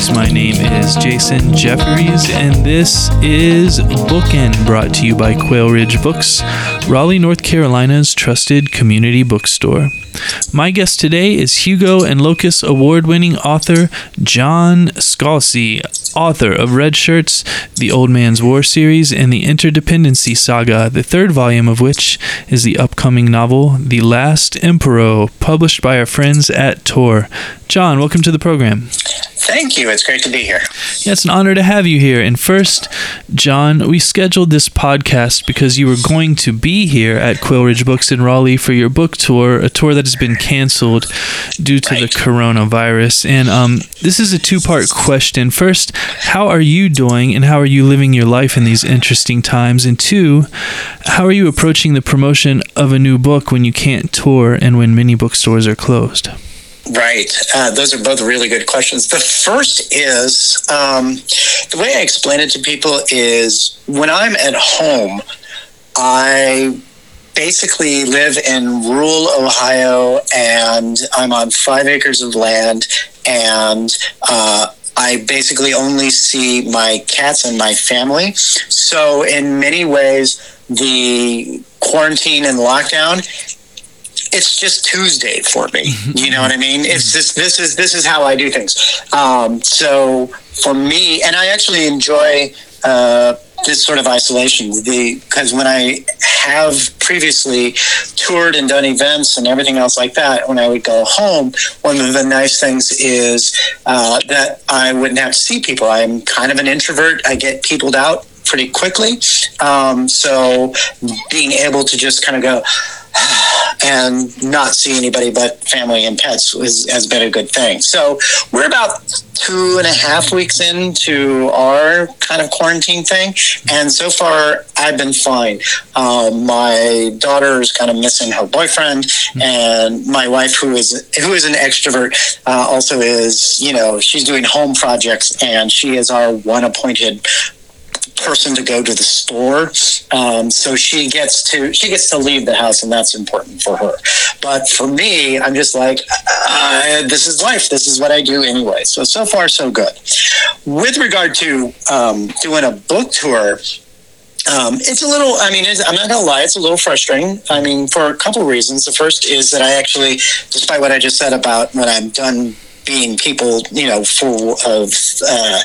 listeners. My name is Jason Jefferies, and this is Bookin, brought to you by Quail Ridge Books, Raleigh, North Carolina's trusted community bookstore. My guest today is Hugo and Locus award winning author John Scalzi, author of Red Shirts, The Old Man's War series, and the Interdependency Saga, the third volume of which is the upcoming novel The Last Emperor, published by our friends at Tor. John, welcome to the program. Thank you. It's great to be here. Yeah, it's an honor to have you here. And first, John, we scheduled this podcast because you were going to be here at Quail Ridge Books in Raleigh for your book tour, a tour that has been canceled due to right. the coronavirus. And um, this is a two part question. First, how are you doing and how are you living your life in these interesting times? And two, how are you approaching the promotion of a new book when you can't tour and when many bookstores are closed? Right. Uh, those are both really good questions. The first is um, the way I explain it to people is when I'm at home, I basically live in rural Ohio and I'm on five acres of land and uh, I basically only see my cats and my family. So, in many ways, the quarantine and lockdown it's just Tuesday for me. Mm-hmm. You know what I mean? It's just this is this is how I do things. Um, so for me, and I actually enjoy uh, this sort of isolation. The because when I have previously toured and done events and everything else like that, when I would go home, one of the nice things is uh, that I wouldn't have to see people. I'm kind of an introvert. I get peopled out pretty quickly. Um, so being able to just kind of go and not see anybody but family and pets was, has been a good thing. So we're about two and a half weeks into our kind of quarantine thing, and so far I've been fine. Um, my daughter is kind of missing her boyfriend, and my wife, who is who is an extrovert, uh, also is you know she's doing home projects, and she is our one appointed person to go to the store. Um, so she gets to she gets to leave the house, and that's important for her. But for me, I'm just like, uh, this is life. This is what I do anyway. So so far so good. With regard to um, doing a book tour. Um, it's a little, I mean, I'm not going to lie, it's a little frustrating. I mean, for a couple reasons. The first is that I actually, despite what I just said about when I'm done being people, you know, full of uh,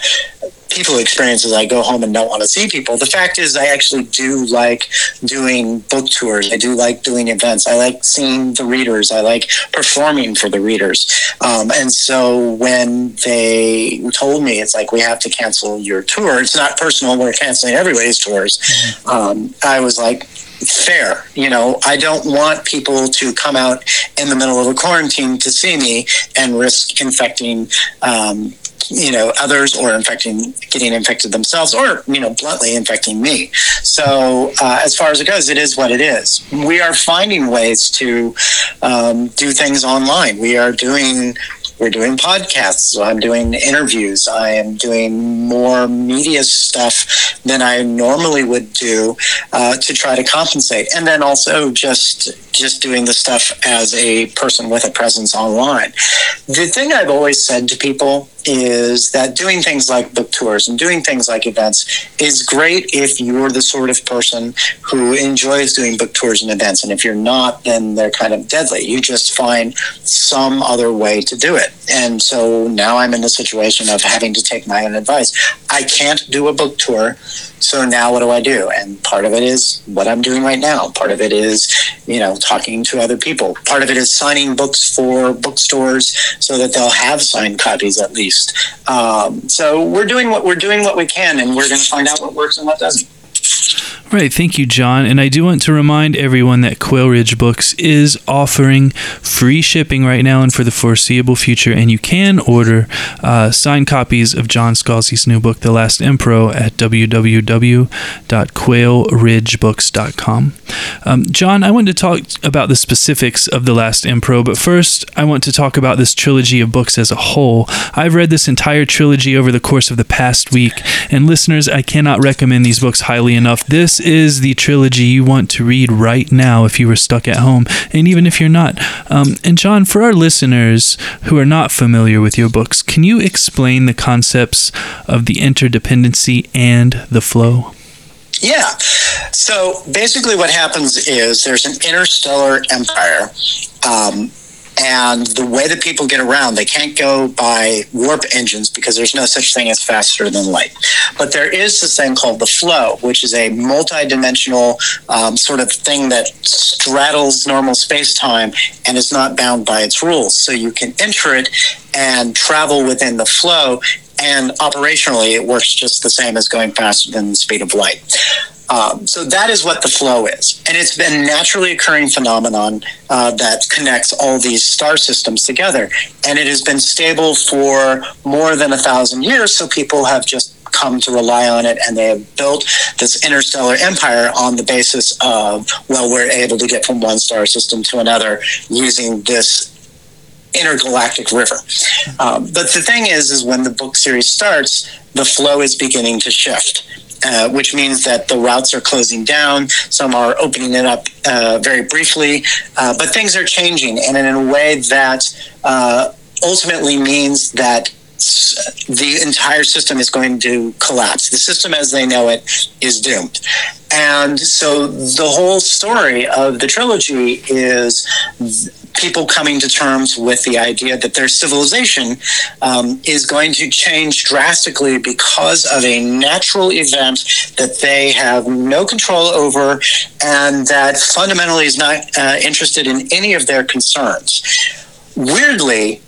people experiences I go home and don't want to see people. The fact is, I actually do like doing book tours. I do like doing events. I like seeing the readers. I like performing for the readers. Um, and so when they told me it's like we have to cancel your tour, it's not personal. We're canceling everybody's tours. Mm-hmm. Um, I was like, fair. You know, I don't want people to come out in the middle of a quarantine to see me and risk infecting um, you know others or infecting getting infected themselves or you know bluntly infecting me so uh, as far as it goes it is what it is we are finding ways to um, do things online we are doing we're doing podcasts. So I'm doing interviews. I am doing more media stuff than I normally would do uh, to try to compensate. And then also just just doing the stuff as a person with a presence online. The thing I've always said to people is that doing things like book tours and doing things like events is great if you're the sort of person who enjoys doing book tours and events. And if you're not, then they're kind of deadly. You just find some other way to do it. And so now I'm in the situation of having to take my own advice. I can't do a book tour. So now what do I do? And part of it is what I'm doing right now. Part of it is, you know, talking to other people. Part of it is signing books for bookstores so that they'll have signed copies at least least. Um, so we're doing what we're doing what we can, and we're going to find out what works and what doesn't. Right, thank you, John. And I do want to remind everyone that Quail Ridge Books is offering free shipping right now and for the foreseeable future. And you can order uh, signed copies of John Scalzi's new book, The Last Emperor, at www.quailridgebooks.com. Um, John, I want to talk about the specifics of The Last Emperor, but first, I want to talk about this trilogy of books as a whole. I've read this entire trilogy over the course of the past week, and listeners, I cannot recommend these books highly enough. This is the trilogy you want to read right now if you were stuck at home, and even if you're not. Um, and John, for our listeners who are not familiar with your books, can you explain the concepts of the interdependency and the flow? Yeah. So basically, what happens is there's an interstellar empire. Um, and the way that people get around, they can't go by warp engines because there's no such thing as faster than light. But there is this thing called the flow, which is a multi-dimensional um, sort of thing that straddles normal space-time and is not bound by its rules. So you can enter it and travel within the flow and operationally it works just the same as going faster than the speed of light. Um, so that is what the flow is, and it's been naturally occurring phenomenon uh, that connects all these star systems together, and it has been stable for more than a thousand years. So people have just come to rely on it, and they have built this interstellar empire on the basis of well, we're able to get from one star system to another using this intergalactic river. Um, but the thing is, is when the book series starts, the flow is beginning to shift. Uh, which means that the routes are closing down. Some are opening it up uh, very briefly, uh, but things are changing, and in a way that uh, ultimately means that the entire system is going to collapse. The system as they know it is doomed. And so the whole story of the trilogy is people coming to terms with the idea that their civilization um, is going to change drastically because of a natural event that they have no control over and that fundamentally is not uh, interested in any of their concerns. Weirdly,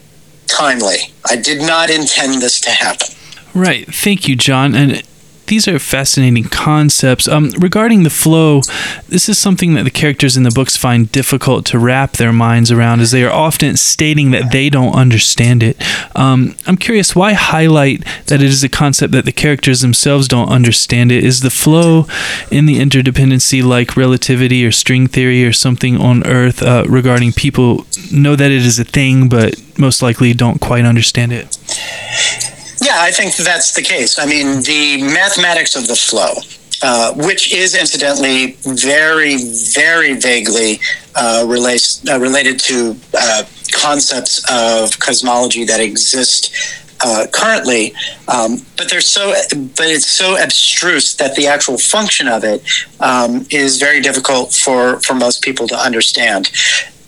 timely. I did not intend this to happen. Right. Thank you, John. And these are fascinating concepts. Um, regarding the flow, this is something that the characters in the books find difficult to wrap their minds around, as they are often stating that they don't understand it. Um, I'm curious, why highlight that it is a concept that the characters themselves don't understand it? Is the flow in the interdependency like relativity or string theory or something on Earth uh, regarding people know that it is a thing, but most likely don't quite understand it? Yeah, I think that's the case. I mean, the mathematics of the flow, uh, which is incidentally very, very vaguely uh, relates, uh, related to uh, concepts of cosmology that exist uh, currently, um, but they're so, but it's so abstruse that the actual function of it um, is very difficult for for most people to understand.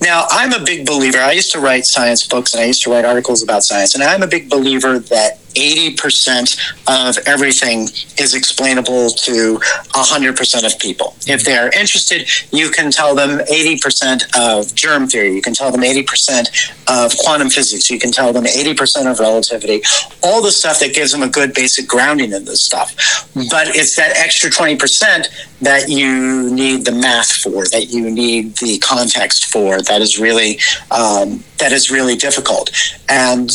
Now, I'm a big believer. I used to write science books and I used to write articles about science, and I'm a big believer that 80% of everything is explainable to 100% of people. If they are interested, you can tell them 80% of germ theory, you can tell them 80% of quantum physics, you can tell them 80% of relativity, all the stuff that gives them a good basic grounding in this stuff. But it's that extra 20% that you need the math for, that you need the context for, that is really um, that is really difficult. And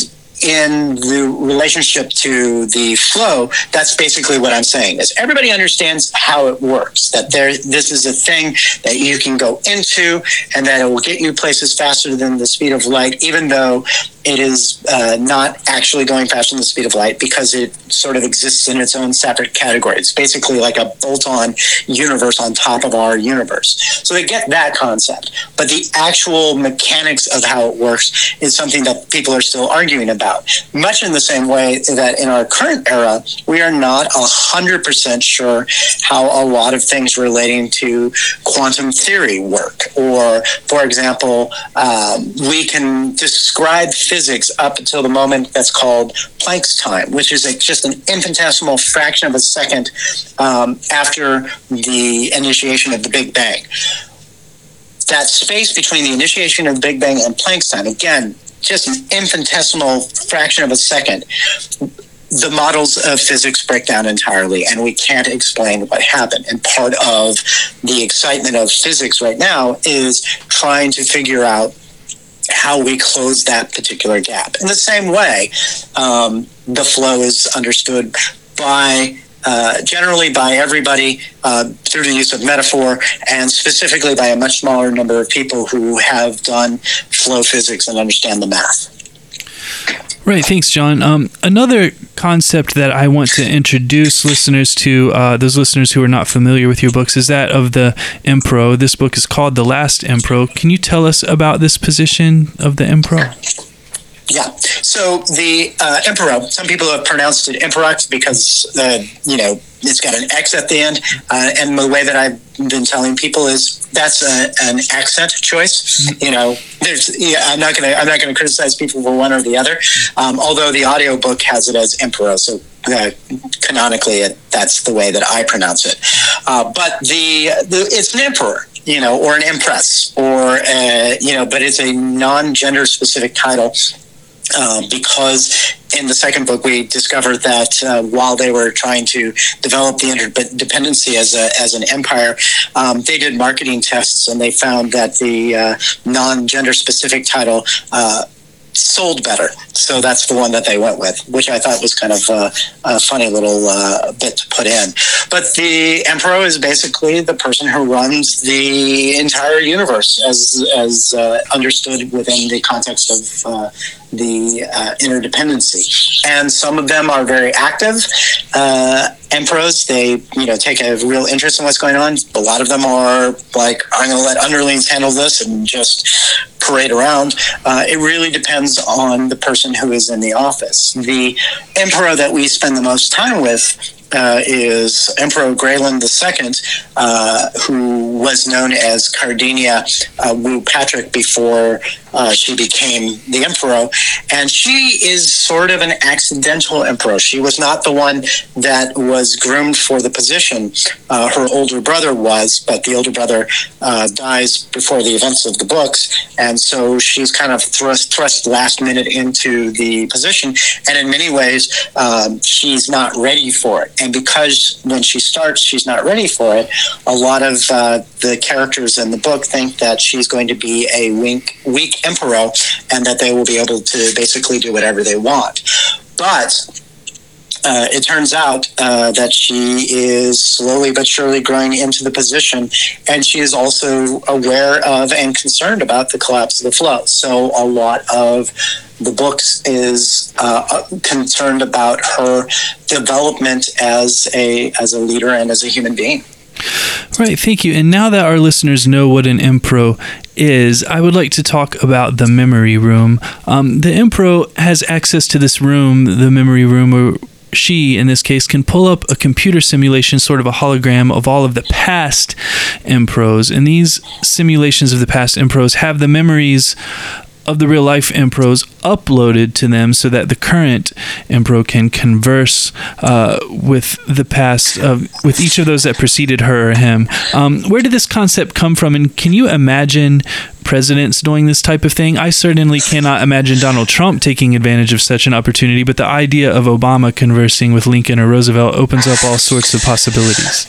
in the relationship to the flow, that's basically what I'm saying. Is everybody understands how it works? That there, this is a thing that you can go into, and that it will get you places faster than the speed of light, even though it is uh, not actually going faster than the speed of light because it sort of exists in its own separate category. It's basically like a bolt-on universe on top of our universe. So they get that concept, but the actual mechanics of how it works is something that people are still arguing about. Much in the same way that in our current era, we are not hundred percent sure how a lot of things relating to quantum theory work. Or, for example, um, we can describe physics up until the moment that's called Planck's time, which is a, just an infinitesimal fraction of a second um, after the initiation of the Big Bang. That space between the initiation of the Big Bang and Planck's time, again, just an infinitesimal fraction of a second the models of physics break down entirely and we can't explain what happened. And part of the excitement of physics right now is trying to figure out how we close that particular gap. In the same way, um, the flow is understood by uh, generally by everybody uh, through the use of metaphor and specifically by a much smaller number of people who have done flow physics and understand the math. Right. Thanks, John. Um, another concept that I want to introduce listeners to, uh, those listeners who are not familiar with your books, is that of the Emperox. This book is called The Last Emperox. Can you tell us about this position of the Emperox? Yeah. So the uh, Emperor, some people have pronounced it Emperox because, uh, you know, it's got an X at the end. Uh, and the way that I've been telling people is that's a, an accent choice. You know, there's, yeah, I'm not going to, I'm not to criticize people for one or the other. Um, although the audiobook has it as Emperor. So uh, canonically, it, that's the way that I pronounce it. Uh, but the, the, it's an emperor you know, or an empress, or uh, you know, but it's a non-gender specific title uh, because in the second book we discovered that uh, while they were trying to develop the interdependency as a, as an empire, um, they did marketing tests and they found that the uh, non-gender specific title uh, sold better. So that's the one that they went with, which I thought was kind of a, a funny little uh, bit to put in. But the emperor is basically the person who runs the entire universe, as as uh, understood within the context of uh, the uh, interdependency. And some of them are very active uh, emperors. They you know take a real interest in what's going on. A lot of them are like, I'm going to let underlings handle this and just parade around. Uh, it really depends on the person who is in the office. The emperor that we spend the most time with uh, is Emperor Grayland II, uh, who was known as Cardenia uh, Wu Patrick before uh, she became the emperor. And she is sort of an accidental emperor. She was not the one that was groomed for the position. Uh, her older brother was, but the older brother uh, dies before the events of the books. And so she's kind of thrust, thrust last minute into the position. And in many ways, um, she's not ready for it. And because when she starts, she's not ready for it, a lot of uh, the characters in the book think that she's going to be a weak, weak emperor and that they will be able to basically do whatever they want. But uh, it turns out uh, that she is slowly but surely growing into the position, and she is also aware of and concerned about the collapse of the flow. So, a lot of the books is uh, concerned about her development as a as a leader and as a human being. Right, thank you. And now that our listeners know what an Emperox is, I would like to talk about the memory room. Um, the Emperox has access to this room, the memory room, or she, in this case, can pull up a computer simulation, sort of a hologram of all of the past Empros. And these simulations of the past Empros have the memories of the real life Empros uploaded to them so that the current Emperox can converse uh, with the past of with each of those that preceded her or him. Um, where did this concept come from? And can you imagine presidents doing this type of thing? I certainly cannot imagine Donald Trump taking advantage of such an opportunity, but the idea of Obama conversing with Lincoln or Roosevelt opens up all sorts of possibilities.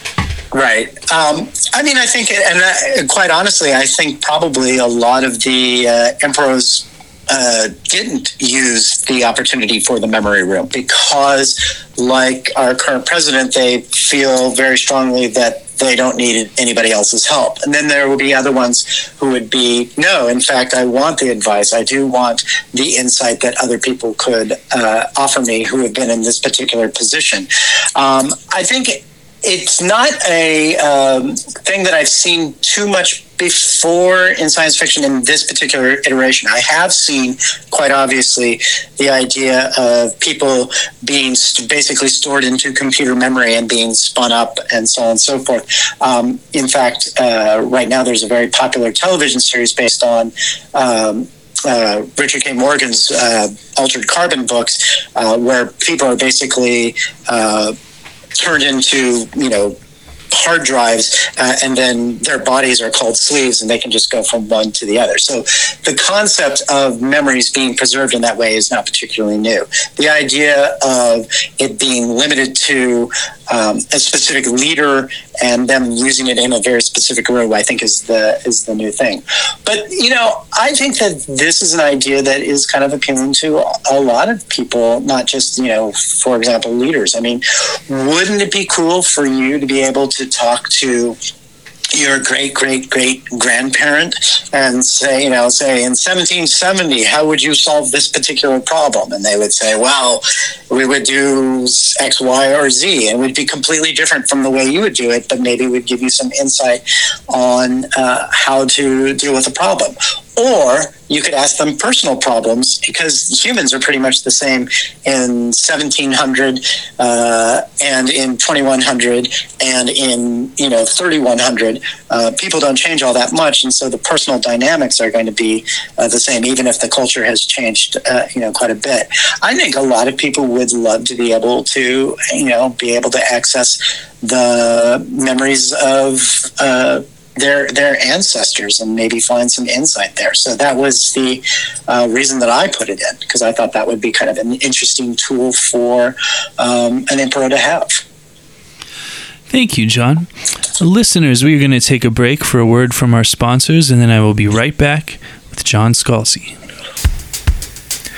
Right. Um, I mean, I think, and uh, quite honestly, I think probably a lot of the uh, emperors uh, didn't use the opportunity for the memory room because, like our current president, they feel very strongly that they don't need anybody else's help. And then there will be other ones who would be, no, in fact, I want the advice. I do want the insight that other people could uh, offer me who have been in this particular position. Um, I think it's not a um, thing that I've seen too much before in science fiction in this particular iteration. I have seen, quite obviously, the idea of people being st- basically stored into computer memory and being spun up and so on and so forth. Um, in fact, uh, right now there's a very popular television series based on. Um, uh, Richard K. Morgan's uh, Altered Carbon books, uh, where people are basically uh, turned into you know hard drives, uh, and then their bodies are called sleeves, and they can just go from one to the other. So the concept of memories being preserved in that way is not particularly new. The idea of it being limited to um, a specific leader and them using it in a very specific room, I think is the is the new thing. But you know, I think that this is an idea that is kind of appealing to a lot of people, not just you know, for example, leaders. I mean, wouldn't it be cool for you to be able to talk to your great great great grandparent and say you know say in 1770 how would you solve this particular problem? And they would say well we would do x y or z and it would be completely different from the way you would do it but maybe would give you some insight on uh, how to deal with the problem or you could ask them personal problems because humans are pretty much the same in 1700 uh, and in 2100 and in you know 3100 uh, people don't change all that much and so the personal dynamics are going to be uh, the same even if the culture has changed uh, you know quite a bit. I think a lot of people would love to be able to you know be able to access the memories of uh, their their ancestors and maybe find some insight there. So that was the uh, reason that I put it in because I thought that would be kind of an interesting tool for um, an emperor to have. Thank you, John. Listeners, we are going to take a break for a word from our sponsors, and then I will be right back with John Scalzi.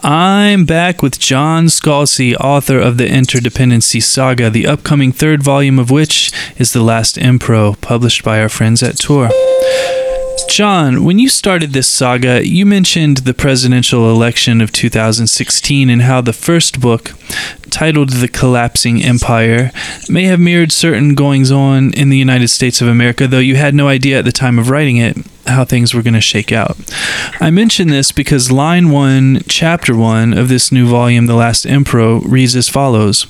I'm back with John Scalzi, author of the Interdependency Saga, the upcoming third volume of which is The Last Emperox, published by our friends at Tor. John, when you started this saga, you mentioned the presidential election of 2016 and how the first book, titled The Collapsing Empire, may have mirrored certain goings on in the United States of America, though you had no idea at the time of writing it how things were going to shake out. I mention this because line 1, chapter 1 of this new volume, The Last Emperox, reads as follows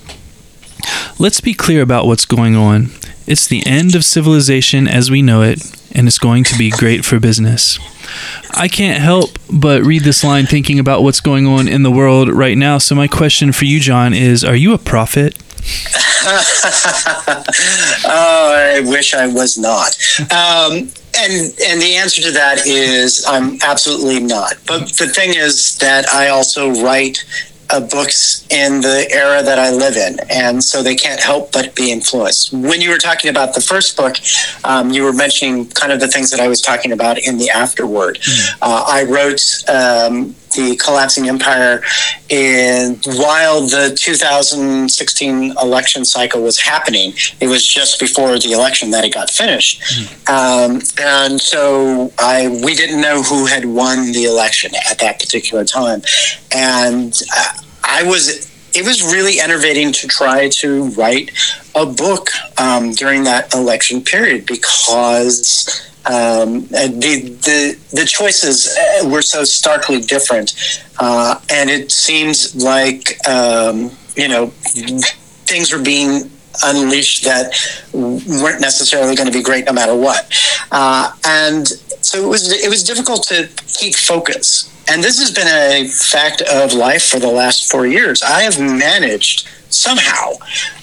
Let's be clear about what's going on. It's the end of civilization as we know it, and it's going to be great for business. I can't help but read this line thinking about what's going on in the world right now. So, my question for you, John, is Are you a prophet? oh, I wish I was not. Um, and and the answer to that is I'm absolutely not. But the thing is that I also write uh, books in the era that I live in, and so they can't help but be influenced. When you were talking about the first book, um, you were mentioning kind of the things that I was talking about in the afterword. Mm-hmm. Uh, I wrote um, the collapsing empire And while the 2016 election cycle was happening. It was just before the election that it got finished, mm-hmm. um, and so I we didn't know who had won the election at that particular time, and uh, I was. It was really enervating to try to write a book um, during that election period because um, the, the the choices were so starkly different, uh, and it seems like um, you know things were being unleashed that weren't necessarily going to be great no matter what, uh, and so it was it was difficult to keep focus. And this has been a fact of life for the last four years. I have managed somehow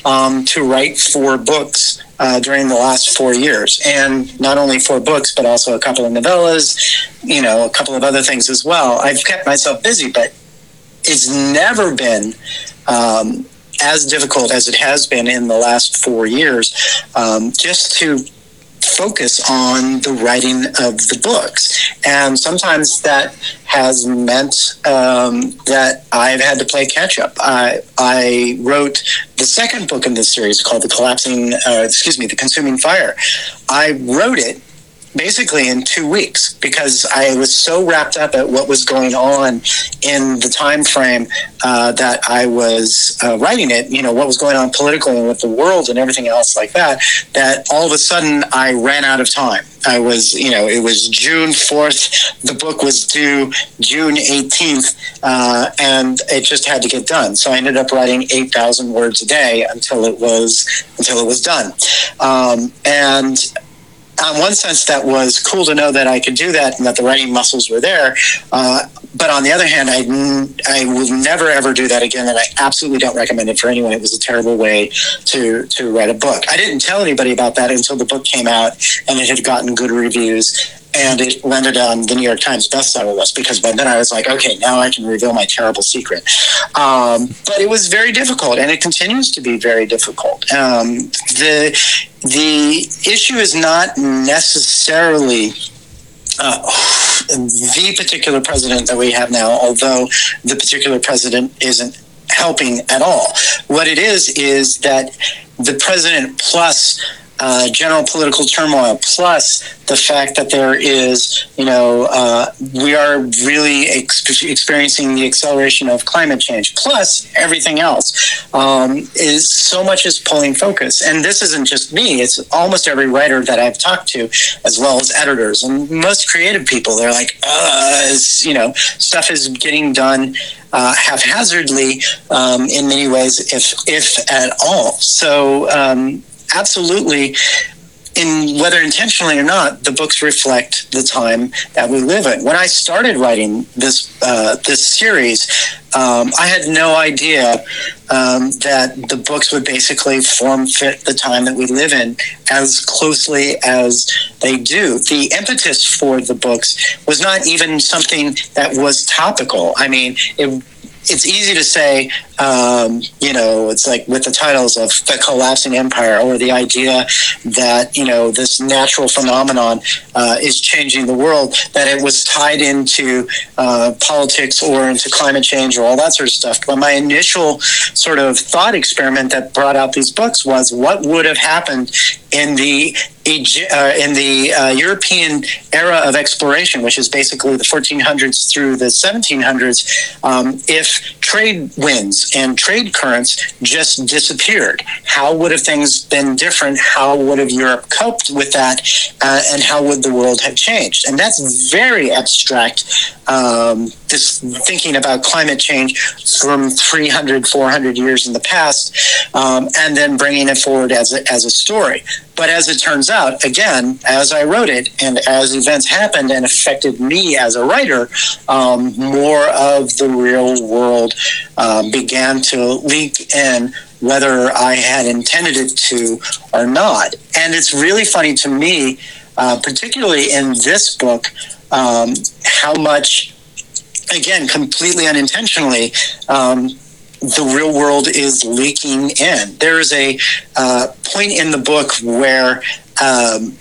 um, to write four books uh, during the last four years, and not only four books, but also a couple of novellas, you know, a couple of other things as well. I've kept myself busy, but it's never been um, as difficult as it has been in the last four years um, just to focus on the writing of the books. And sometimes that has meant um, that I've had to play catch up. I, I wrote the second book in this series called The Collapsing, uh, excuse me, The Consuming Fire. I wrote it basically in two weeks because I was so wrapped up at what was going on in the time frame uh, that I was uh, writing it. You know what was going on politically and with the world and everything else like that. That all of a sudden I ran out of time. I was, you know, it was June 4th. The book was due June 18th, uh, and it just had to get done. So I ended up writing 8,000 words a day until it was until it was done. Um, and on one sense, that was cool to know that I could do that and that the writing muscles were there. Uh, but on the other hand, I, I will never ever do that again, and I absolutely don't recommend it for anyone. It was a terrible way to to write a book. I didn't tell anybody about that until the book came out and it had gotten good reviews, and it landed on the New York Times bestseller list because by then I was like, okay, now I can reveal my terrible secret. Um, but it was very difficult, and it continues to be very difficult. Um, the the issue is not necessarily. Uh, the particular president that we have now, although the particular president isn't helping at all. What it is is that the president plus uh, general political turmoil, plus the fact that there is, you know, uh, we are really ex- experiencing the acceleration of climate change, plus everything else, um, is so much is pulling focus. And this isn't just me; it's almost every writer that I've talked to, as well as editors and most creative people. They're like, uh, you know, stuff is getting done. Uh, haphazardly um, in many ways, if if at all. So um, absolutely in whether intentionally or not, the books reflect the time that we live in. When I started writing this uh, this series, um, I had no idea um, that the books would basically form fit the time that we live in as closely as they do. The impetus for the books was not even something that was topical. I mean, it it's easy to say, um, you know, it's like with the titles of the collapsing empire or the idea that, you know, this natural phenomenon uh, is changing the world, that it was tied into uh, politics or into climate change or all that sort of stuff. But my initial sort of thought experiment that brought out these books was what would have happened in the uh, in the uh, European era of exploration, which is basically the 1400s through the 1700s, um, if trade and trade currents just disappeared, how would have things been different? How would have Europe coped with that? Uh, and how would the world have changed? And that's very abstract. Um, this thinking about climate change from 300, 400 years in the past, um, and then bringing it forward as a, as a story. But as it turns out, again, as I wrote it and as events happened and affected me as a writer, um, more of the real world uh, began to leak in whether I had intended it to or not. And it's really funny to me, uh, particularly in this book, um, how much, again, completely unintentionally, um, the real world is leaking in. There is a uh, point in the book where um,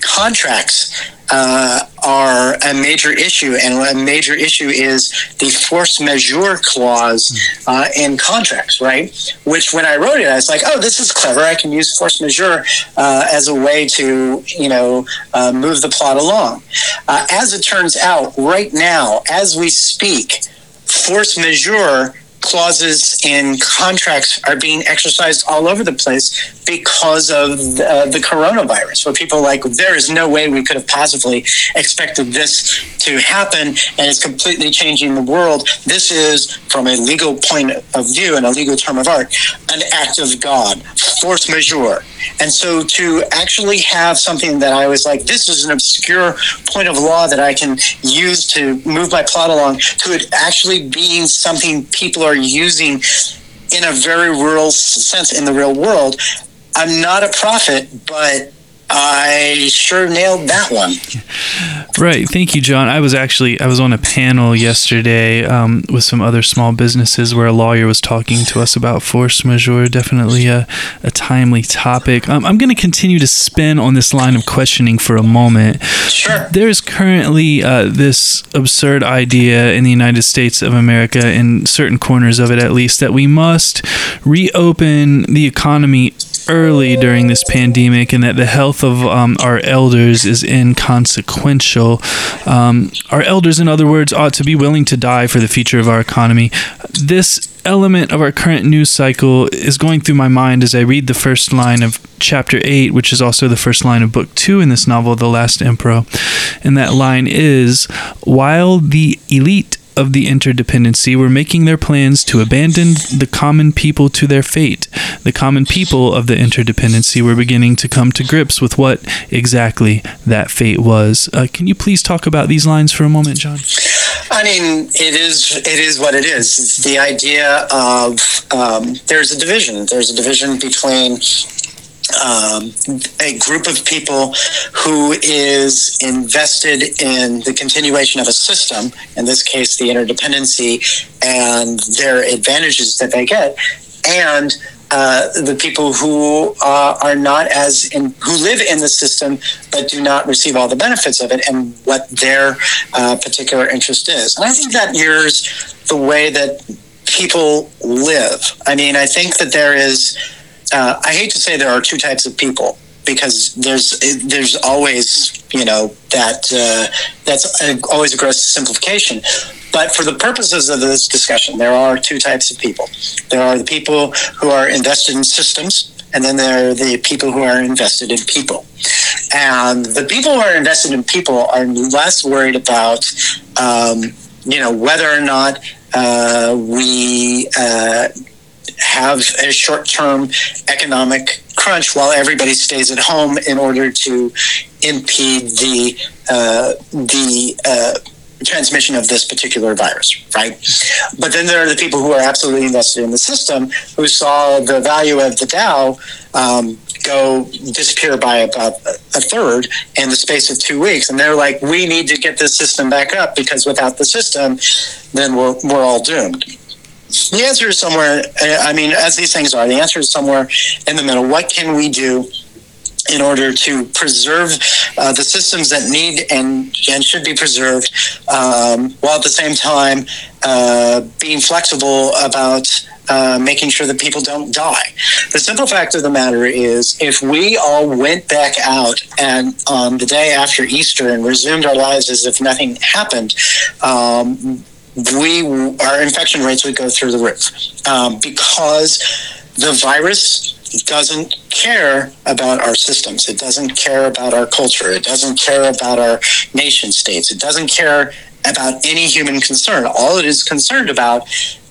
contracts uh, are a major issue, and a major issue is the force majeure clause uh, in contracts, right? Which, when I wrote it, I was like, "Oh, this is clever. I can use force majeure uh, as a way to, you know, uh, move the plot along." Uh, as it turns out, right now, as we speak, force majeure clauses in contracts are being exercised all over the place because of uh, the coronavirus, where people are like, there is no way we could have possibly expected this to happen, and it's completely changing the world. This is, from a legal point of view and a legal term of art, an act of God, force majeure. And so to actually have something that I was like, this is an obscure point of law that I can use to move my plot along, to it actually being something people are using in a very real sense in the real world. I'm not a prophet, but I sure nailed that one. Right. Thank you, John. I was actually I was on a panel yesterday um, with some other small businesses where a lawyer was talking to us about force majeure. Definitely a, a timely topic. Um, I'm going to continue to spin on this line of questioning for a moment. Sure. There's currently uh, this absurd idea in the United States of America, in certain corners of it at least, that we must reopen the economy early during this pandemic and that the health of um, our elders is inconsequential. Um, our elders, in other words, ought to be willing to die for the future of our economy. This element of our current news cycle is going through my mind as I read the first line of chapter 8, which is also the first line of book 2 in this novel, The Last Emperor. And that line is While the elite of the interdependency were making their plans to abandon the common people to their fate. The common people of the interdependency were beginning to come to grips with what exactly that fate was. Uh, can you please talk about these lines for a moment, John? I mean, it is it is what it is. It's the idea of um, there's a division. There's a division between um, a group of people who is invested in the continuation of a system, in this case, the interdependency and their advantages that they get, and uh, the people who uh, are not as in, who live in the system but do not receive all the benefits of it and what their uh, particular interest is. And I think that mirrors the way that people live. I mean, I think that there is uh, I hate to say there are two types of people because there's there's always you know that uh, that's always a gross simplification. But for the purposes of this discussion, there are two types of people. There are the people who are invested in systems, and then there are the people who are invested in people. And the people who are invested in people are less worried about, um, you know, whether or not uh, we uh, have a short term economic crunch while everybody stays at home in order to impede the uh, the uh, transmission of this particular virus, right? But then there are the people who are absolutely invested in the system who saw the value of the Dow um, go disappear by about a third in the space of two weeks. And they're like, we need to get this system back up because without the system, then we're, we're all doomed. The answer is somewhere, I mean, as these things are, the answer is somewhere in the middle. What can we do in order to preserve uh, the systems that need and, and should be preserved, um, while at the same time uh, being flexible about uh, making sure that people don't die. The simple fact of the matter is, if we all went back out and on the day after Easter and resumed our lives as if nothing happened, um, we our infection rates would go through the roof um, because the virus doesn't care about our systems. It doesn't care about our culture. It doesn't care about our nation states. It doesn't care about any human concern. All it is concerned about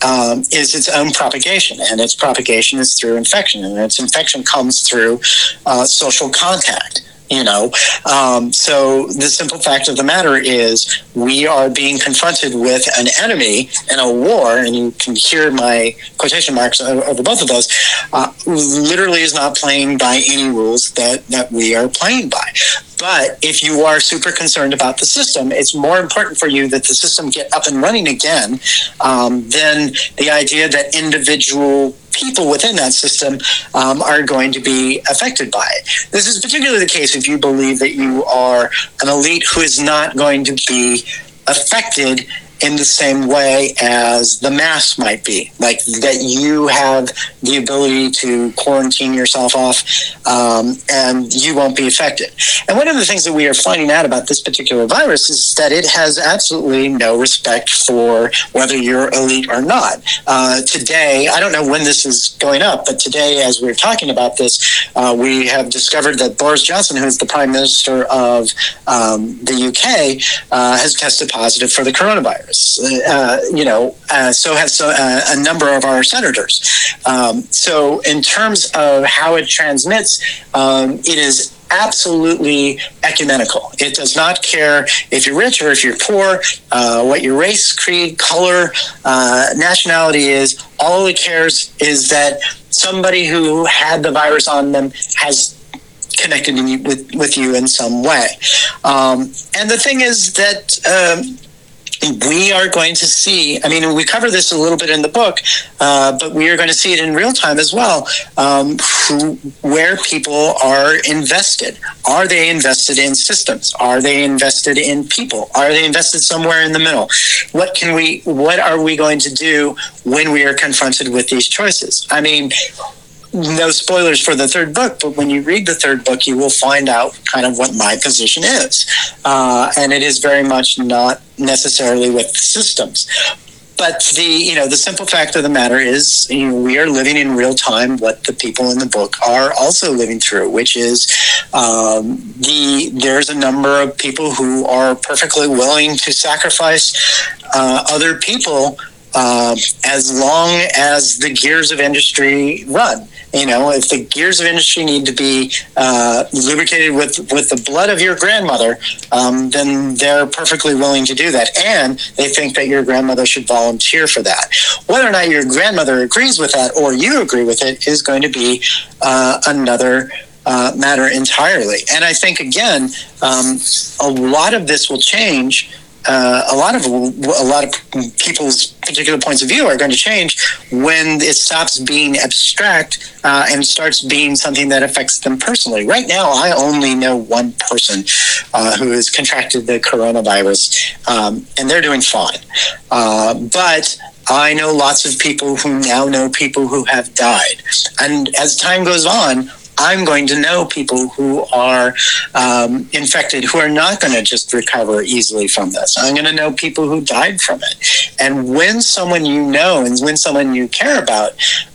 um, is its own propagation, and its propagation is through infection, and its infection comes through uh, social contact you know. Um, so the simple fact of the matter is we are being confronted with an enemy and a war and you can hear my quotation marks over both of those uh, literally is not playing by any rules that that we are playing by but if you are super concerned about the system, it's more important for you that the system get up and running again um, than the idea that individual people within that system um, are going to be affected by it. This is particularly the case if you believe that you are an elite who is not going to be affected in the same way as the mass might be, like that you have the ability to quarantine yourself off um, and you won't be affected. And one of the things that we are finding out about this particular virus is that it has absolutely no respect for whether you're elite or not. Uh, today, I don't know when this is going up, but today, as we're talking about this, uh, we have discovered that Boris Johnson, who is the Prime Minister of um, the UK, uh, has tested positive for the coronavirus Uh, you know, uh, so have so, uh, a number of our senators. Um, so, in terms of how it transmits, um, it is absolutely ecumenical. It does not care if you're rich or if you're poor, uh, what your race, creed, color, uh, nationality is. All it cares is that somebody who had the virus on them has connected with, with you in some way. Um, and the thing is that. Um, we are going to see, I mean, we cover this a little bit in the book, uh, but we are going to see it in real time as well, um, who, where people are invested. Are they invested in systems? Are they invested in people? Are they invested somewhere in the middle? What can we, what are we going to do when we are confronted with these choices? I mean, no spoilers for the third book, but when you read the third book, you will find out kind of what my position is. Uh, and it is very much not necessarily with systems. But the you know the simple fact of the matter is you know, we are living in real time what the people in the book are also living through, which is um, the there's a number of people who are perfectly willing to sacrifice uh, other people uh, as long as the gears of industry run. You know, if the gears of industry need to be uh, lubricated with with the blood of your grandmother, um, then they're perfectly willing to do that, and they think that your grandmother should volunteer for that. Whether or not your grandmother agrees with that or you agree with it is going to be uh, another. Uh, matter entirely, and I think again, um, a lot of this will change uh, a lot of a lot of people's particular points of view are going to change when it stops being abstract uh, and starts being something that affects them personally. Right now, I only know one person uh, who has contracted the coronavirus, um, and they're doing fine. Uh, but I know lots of people who now know people who have died, and as time goes on, I'm going to know people who are um, infected who are not going to just recover easily from this. I'm going to know people who died from it. And when someone you know and when someone you care about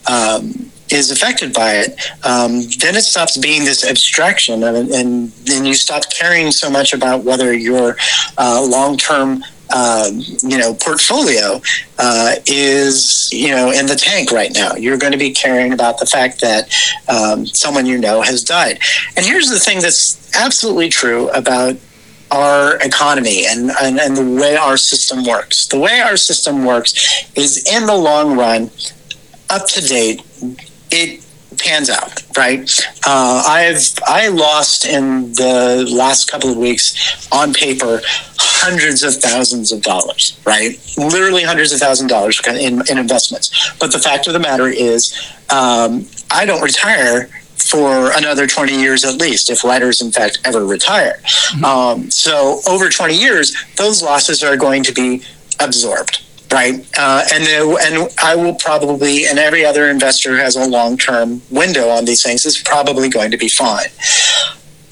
um, is affected by it, um, then it stops being this abstraction, and, then you stop caring so much about whether your uh, long-term um, you know portfolio uh, is you know in the tank right now. You're going to be caring about the fact that um, someone you know has died. And here's the thing that's absolutely true about our economy and, and, and the way our system works. The way our system works is in the long run, up to date, it pans out, right? Uh, I've I lost in the last couple of weeks on paper hundreds of thousands of dollars, right? Literally hundreds of thousands of dollars in, in investments. But the fact of the matter is, um, I don't retire for another 20 years at least, if writers, in fact, ever retire. Mm-hmm. Um, so over 20 years, those losses are going to be absorbed right? Uh, and the, and I will probably, and every other investor who has a long term window on these things is probably going to be fine.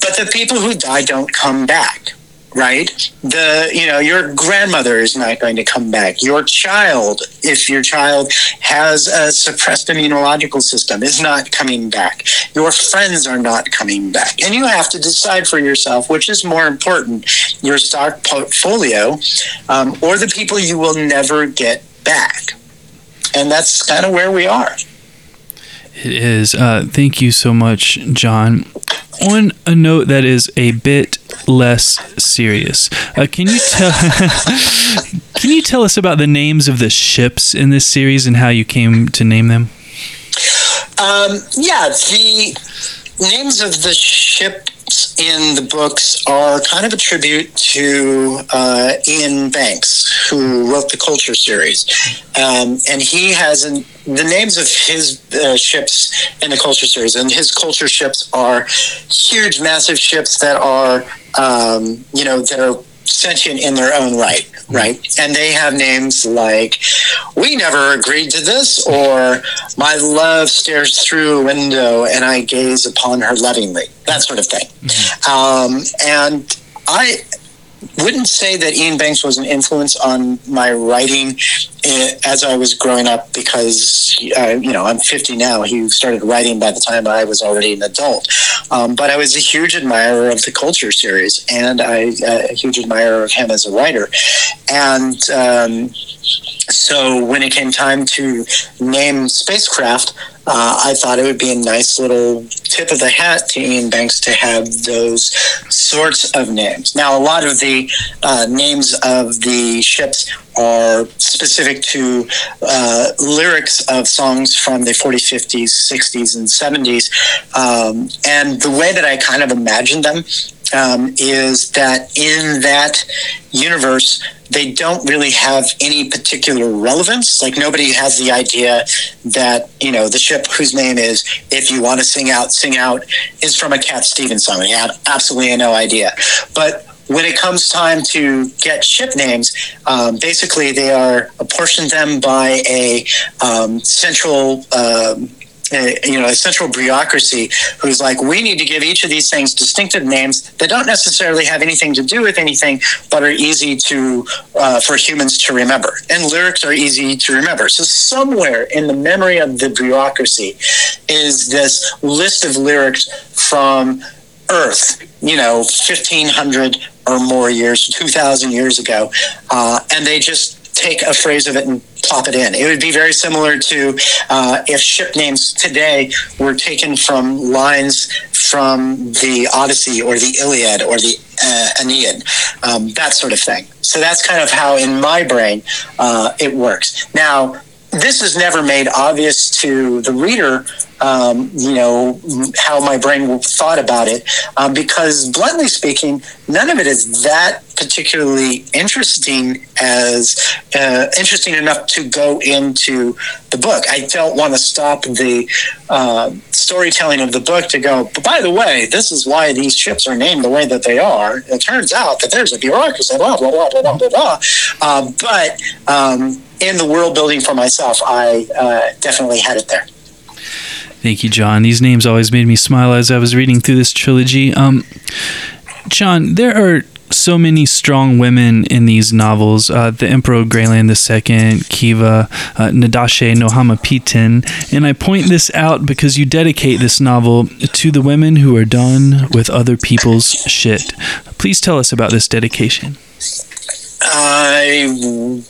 But the people who die don't come back, right? The you know your grandmother is not going to come back. Your child, if your child has a suppressed immunological system, is not coming back. Your friends are not coming back, and you have to decide for yourself which is more important: your stock portfolio um, or the people you will never get back. And that's kind of where we are. It is. Uh, thank you so much, John. On a note that is a bit less serious, uh, can you tell can you tell us about the names of the ships in this series and how you came to name them? Um, yeah, the names of the ship in the books are kind of a tribute to uh, Iain Banks, who wrote the Culture series. Um, and he has an, the names of his uh, ships in the Culture series, and his Culture ships are huge, massive ships that are, um, you know, that are sentient in their own right, right? And they have names like "We never agreed to this" or "My love stares through a window and I gaze upon her lovingly," that sort of thing. Mm-hmm. Um, and I wouldn't say that Iain Banks was an influence on my writing eh, as I was growing up because, uh, you know, I'm 50 now. He started writing by the time I was already an adult. Um, but I was a huge admirer of the Culture series and I, uh, a huge admirer of him as a writer. And um, so when it came time to name spacecraft, uh, I thought it would be a nice little tip of the hat to Iain Banks to have those sorts of names. Now, a lot of the uh, names of the ships are specific to uh, lyrics of songs from the 40s, 50s, 60s, and 70s. Um, and the way that I kind of imagined them um, is that in that universe, they don't really have any particular relevance. Like nobody has the idea that you know the ship whose name is "If You Want to Sing Out, Sing Out" is from a Cat Stevens song. They have absolutely no idea. But when it comes time to get ship names, um, basically they are apportioned them by a um, central. Um, a, you know a central bureaucracy who's like, we need to give each of these things distinctive names that don't necessarily have anything to do with anything, but are easy to uh, for humans to remember. And lyrics are easy to remember. So somewhere in the memory of the bureaucracy is this list of lyrics from Earth, you know, 1500 or more years, 2000 years ago. Uh, and they just take a phrase of it and plop it in. It would be very similar to uh, if ship names today were taken from lines from the Odyssey or the Iliad or the uh, Aeneid, um, that sort of thing. So that's kind of how in my brain uh, it works. Now, this is never made obvious to the reader um, you know, how my brain thought about it. Um, because bluntly speaking, none of it is that particularly interesting as uh, interesting enough to go into the book. I don't want to stop the uh, storytelling of the book to go, but by the way, this is why these ships are named the way that they are. It turns out that there's a bureaucracy, blah, blah, blah, blah, blah, blah, blah. Uh, but um, in the world building for myself, I uh, definitely had it there. Thank you, John. These names always made me smile as I was reading through this trilogy. Um, John, there are so many strong women in these novels. Uh, the Emperox Grayland II, Kiva, uh, Nadashe Nohamapitin. And I point this out because you dedicate this novel to the women who are done with other people's shit. Please tell us about this dedication. I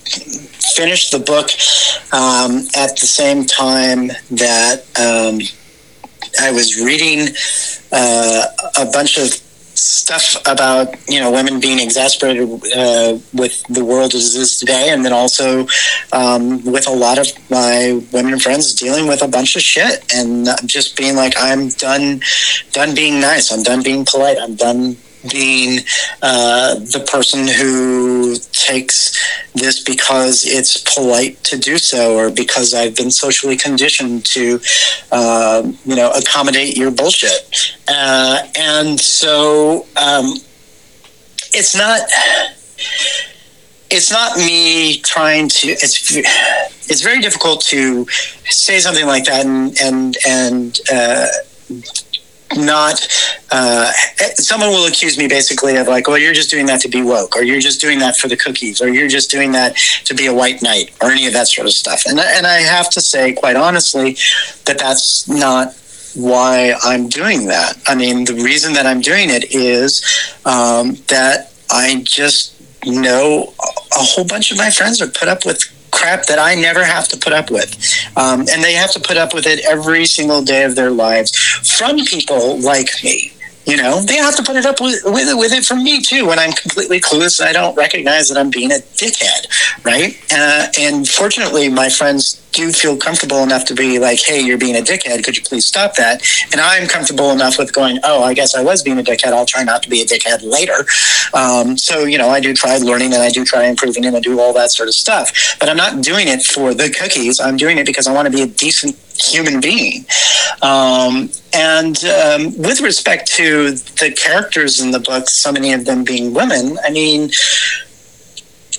finished the book um, at the same time that um, I was reading uh, a bunch of stuff about you know women being exasperated uh, with the world as it is today, and then also um, with a lot of my women friends dealing with a bunch of shit and just being like, I'm done, done being nice. I'm done being polite. I'm done being uh, the person who takes this because it's polite to do so, or because I've been socially conditioned to, uh, you know, accommodate your bullshit. Uh, and so um, it's not. It's not me trying to. It's it's very difficult to say something like that and and and uh, not uh, someone will accuse me basically of like well you're just doing that to be woke or you're just doing that for the cookies or you're just doing that to be a white knight or any of that sort of stuff. And, and i have to say quite honestly that that's not why i'm doing that. I mean the reason that i'm doing it is um, that i just know a whole bunch of my friends are put up with crap that I never have to put up with. Um, and they have to put up with it every single day of their lives from people like me. You know, they have to put it up with, with, with it from me too when I'm completely clueless and I don't recognize that I'm being a dickhead, right? Uh, and fortunately, my friends do feel comfortable enough to be like, hey, you're being a dickhead. Could you please stop that? And I'm comfortable enough with going, oh, I guess I was being a dickhead. I'll try not to be a dickhead later. Um, so, you know, I do try learning and I do try improving and I do all that sort of stuff. But I'm not doing it for the cookies. I'm doing it because I want to be a decent human being. Um, and um, with respect to the characters in the book, so many of them being women, I mean,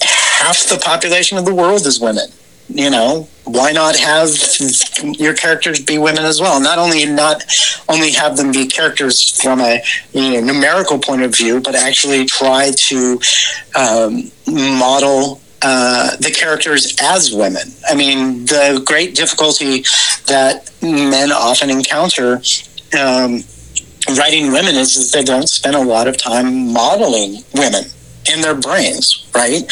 half the population of the world is women. You know, why not have your characters be women as well? Not only not only have them be characters from a you know, numerical point of view, but actually try to um, model uh, the characters as women. I mean, the great difficulty that men often encounter um, writing women is, is they don't spend a lot of time modeling women in their brains, right?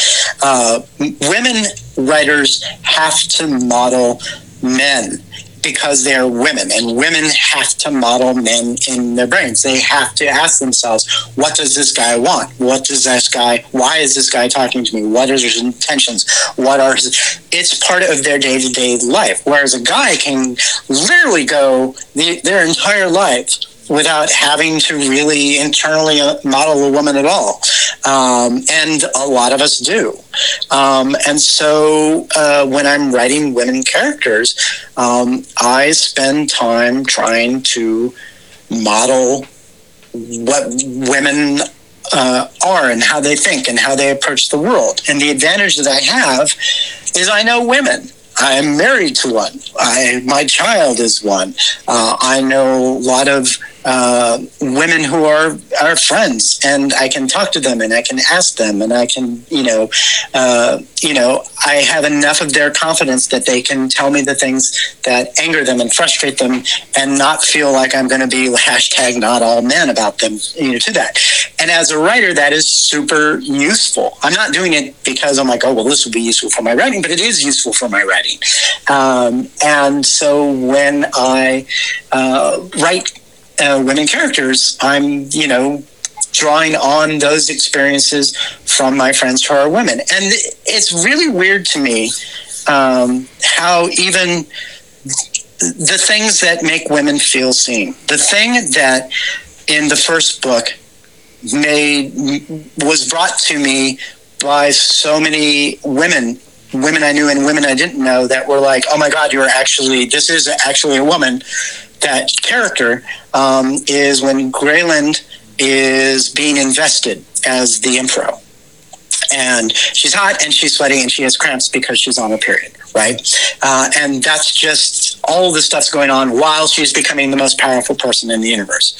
Uh, women writers have to model men because they're women and women have to model men in their brains. They have to ask themselves what does this guy want? What does this guy why is this guy talking to me? What are his intentions? What are his it's part of their day-to-day life. Whereas a guy can literally go the, their entire life without having to really internally uh, model a woman at all. Um, and a lot of us do. Um, and so uh, when I'm writing women characters, um, I spend time trying to model what women uh, are and how they think and how they approach the world. And the advantage that I have is I know women. I'm married to one. I, my child is one. Uh, I know a lot of uh, women who are are friends, and I can talk to them, and I can ask them, and I can, you know, uh, you know, I have enough of their confidence that they can tell me the things that anger them and frustrate them, and not feel like I'm going to be hashtag not all men about them, you know, to that. And as a writer, that is super useful. I'm not doing it because I'm like, oh well, this will be useful for my writing, but it is useful for my writing. Um, and so when I uh, write uh, women characters, I'm, you know, drawing on those experiences from my friends who are women. And it's really weird to me um, how even the things that make women feel seen, the thing that in the first book made was brought to me by so many women women I knew and women I didn't know that were like, "Oh my God, you're actually this is actually a woman." That character um, is when Grayland is being invested as the Emperox, and she's hot and she's sweaty and she has cramps because she's on a period, right? Uh, and that's just all the stuff's going on while she's becoming the most powerful person in the universe.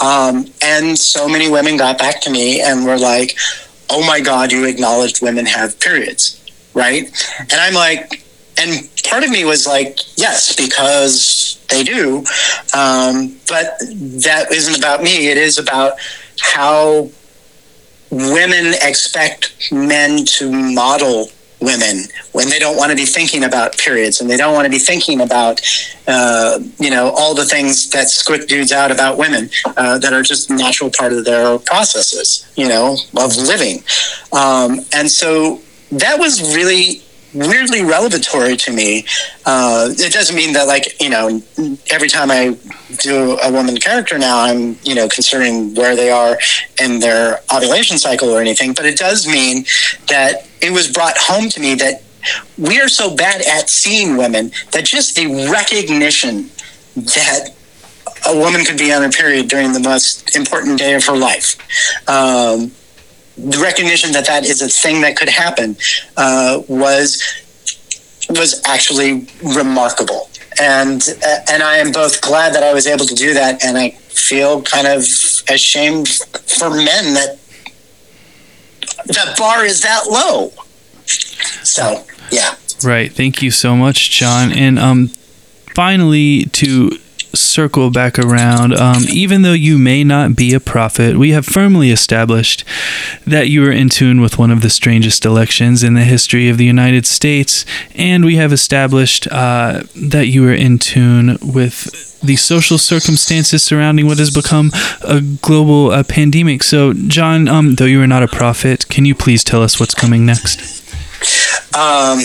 Um, and so many women got back to me and were like, "Oh my God, you acknowledged women have periods." right? And I'm like, and part of me was like, yes, because they do. Um, but that isn't about me. It is about how women expect men to model women when they don't want to be thinking about periods and they don't want to be thinking about uh, you know all the things that squick dudes out about women uh, that are just natural part of their processes you know of living um, and so that was really weirdly revelatory to me. Uh, it doesn't mean that, like, you know, every time I do a woman character now, I'm, you know, considering where they are in their ovulation cycle or anything, but it does mean that it was brought home to me that we are so bad at seeing women that just the recognition that a woman could be on her period during the most important day of her life. Um, the recognition that that is a thing that could happen uh, was was actually remarkable. And uh, and I am both glad that I was able to do that, and I feel kind of ashamed for men that that bar is that low. So yeah. Right. Thank you so much, John. And um, finally, to circle back around. Um, even though you may not be a prophet, we have firmly established that you are in tune with one of the strangest elections in the history of the United States, and we have established uh, that you are in tune with the social circumstances surrounding what has become a global uh, pandemic. So, John, um, though you are not a prophet, can you please tell us what's coming next? Um,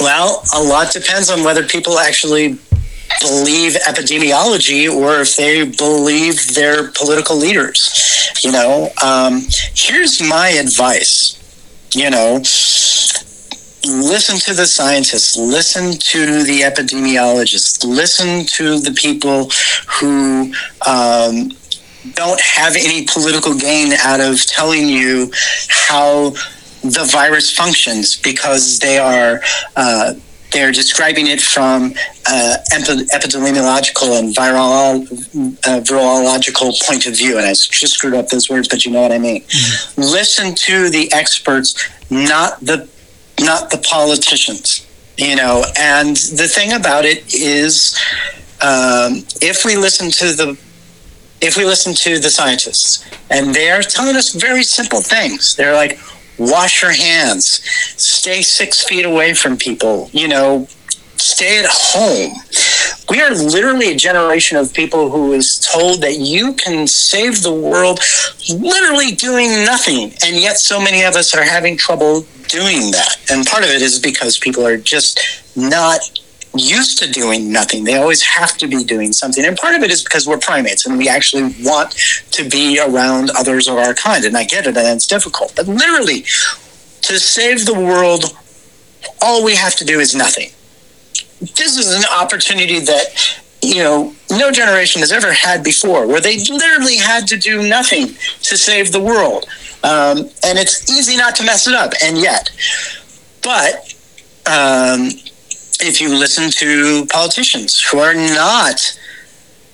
well, a lot depends on whether people actually believe epidemiology or if they believe their political leaders. You know, um, here's my advice. You know, listen to the scientists, listen to the epidemiologists, listen to the people who um, don't have any political gain out of telling you how the virus functions because they are uh, they're describing it from uh, epidemiological and viral, uh, virological point of view. And I just screwed up those words, but you know what I mean. Mm-hmm. Listen to the experts, not the not the politicians. You know, and the thing about it is, um, if we listen to the if we listen to the scientists, and they're telling us very simple things, they're like, wash your hands, stay six feet away from people, you know, stay at home. We are literally a generation of people who is told that you can save the world literally doing nothing. And yet, so many of us are having trouble doing that. And part of it is because people are just not used to doing nothing. They always have to be doing something. And part of it is because we're primates and we actually want to be around others of our kind. And I get it, and it's difficult. But literally, to save the world, all we have to do is nothing. This is an opportunity that you know no generation has ever had before where they literally had to do nothing to save the world um, and it's easy not to mess it up and yet but um, if you listen to politicians who are not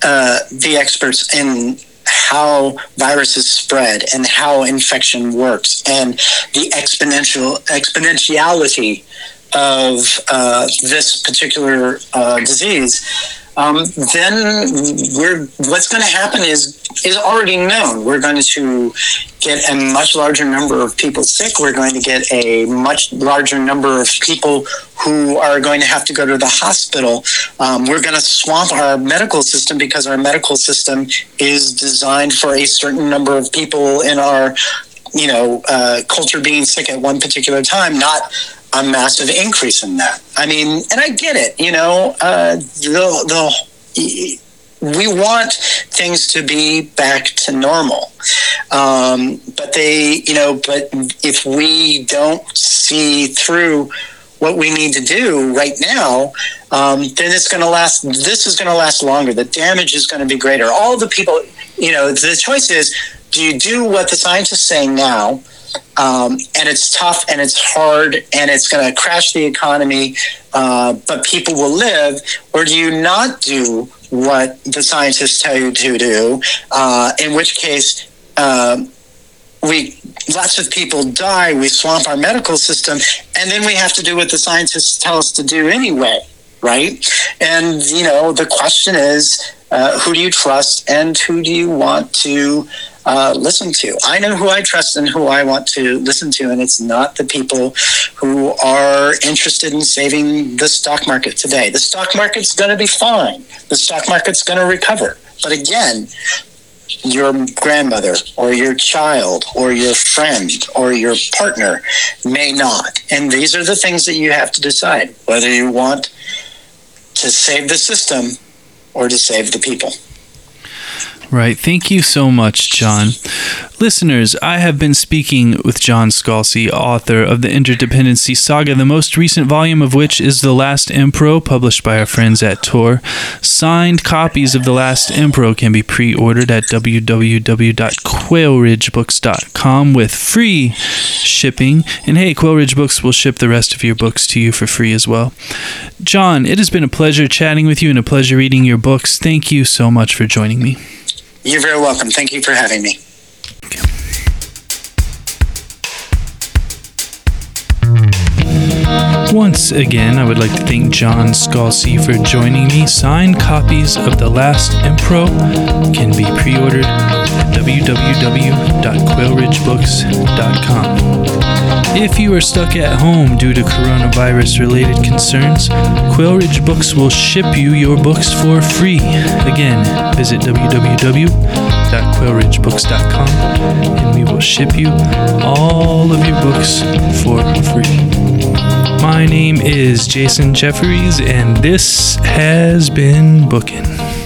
uh, the experts in how viruses spread and how infection works and the exponential exponentiality of uh, this particular uh, disease, um, then we're what's going to happen is is already known. We're going to get a much larger number of people sick. We're going to get a much larger number of people who are going to have to go to the hospital. Um, we're going to swamp our medical system because our medical system is designed for a certain number of people in our you know uh, culture being sick at one particular time, not a massive increase in that. I mean, and I get it. You know, uh, the the we want things to be back to normal, um, but they, you know, but if we don't see through what we need to do right now, um, then it's going to last. This is going to last longer. The damage is going to be greater. All the people, you know, the choice is: do you do what the scientists say now? Um, and it's tough and it's hard and it's going to crash the economy, uh, but people will live? Or do you not do what the scientists tell you to do? Uh, in which case, um, we lots of people die. We swamp our medical system, and then we have to do what the scientists tell us to do anyway, right? And you know, the question is, uh, who do you trust, and who do you want to uh, listen to. I know who I trust and who I want to listen to, and it's not the people who are interested in saving the stock market today. The stock market's going to be fine. The stock market's going to recover. But again, your grandmother or your child or your friend or your partner may not. And these are the things that you have to decide whether you want to save the system or to save the people. Right. Thank you so much, John. Listeners, I have been speaking with John Scalzi, author of the Interdependency Saga, the most recent volume of which is The Last Emperox, published by our friends at Tor. Signed copies of The Last Emperox can be pre ordered at www.quailridgebooks.com with free shipping. And hey, Quail Ridge Books will ship the rest of your books to you for free as well. John, it has been a pleasure chatting with you and a pleasure reading your books. Thank you so much for joining me. You're very welcome. Thank you for having me. Once again, I would like to thank John Scalzi for joining me. Signed copies of The Last Emperox can be pre ordered at www.quailridgebooks.com. If you are stuck at home due to coronavirus related concerns, Quail Ridge Books will ship you your books for free. Again, visit www.quailridgebooks.com and we will ship you all of your books for free. My name is Jason Jefferies, and this has been Bookin'.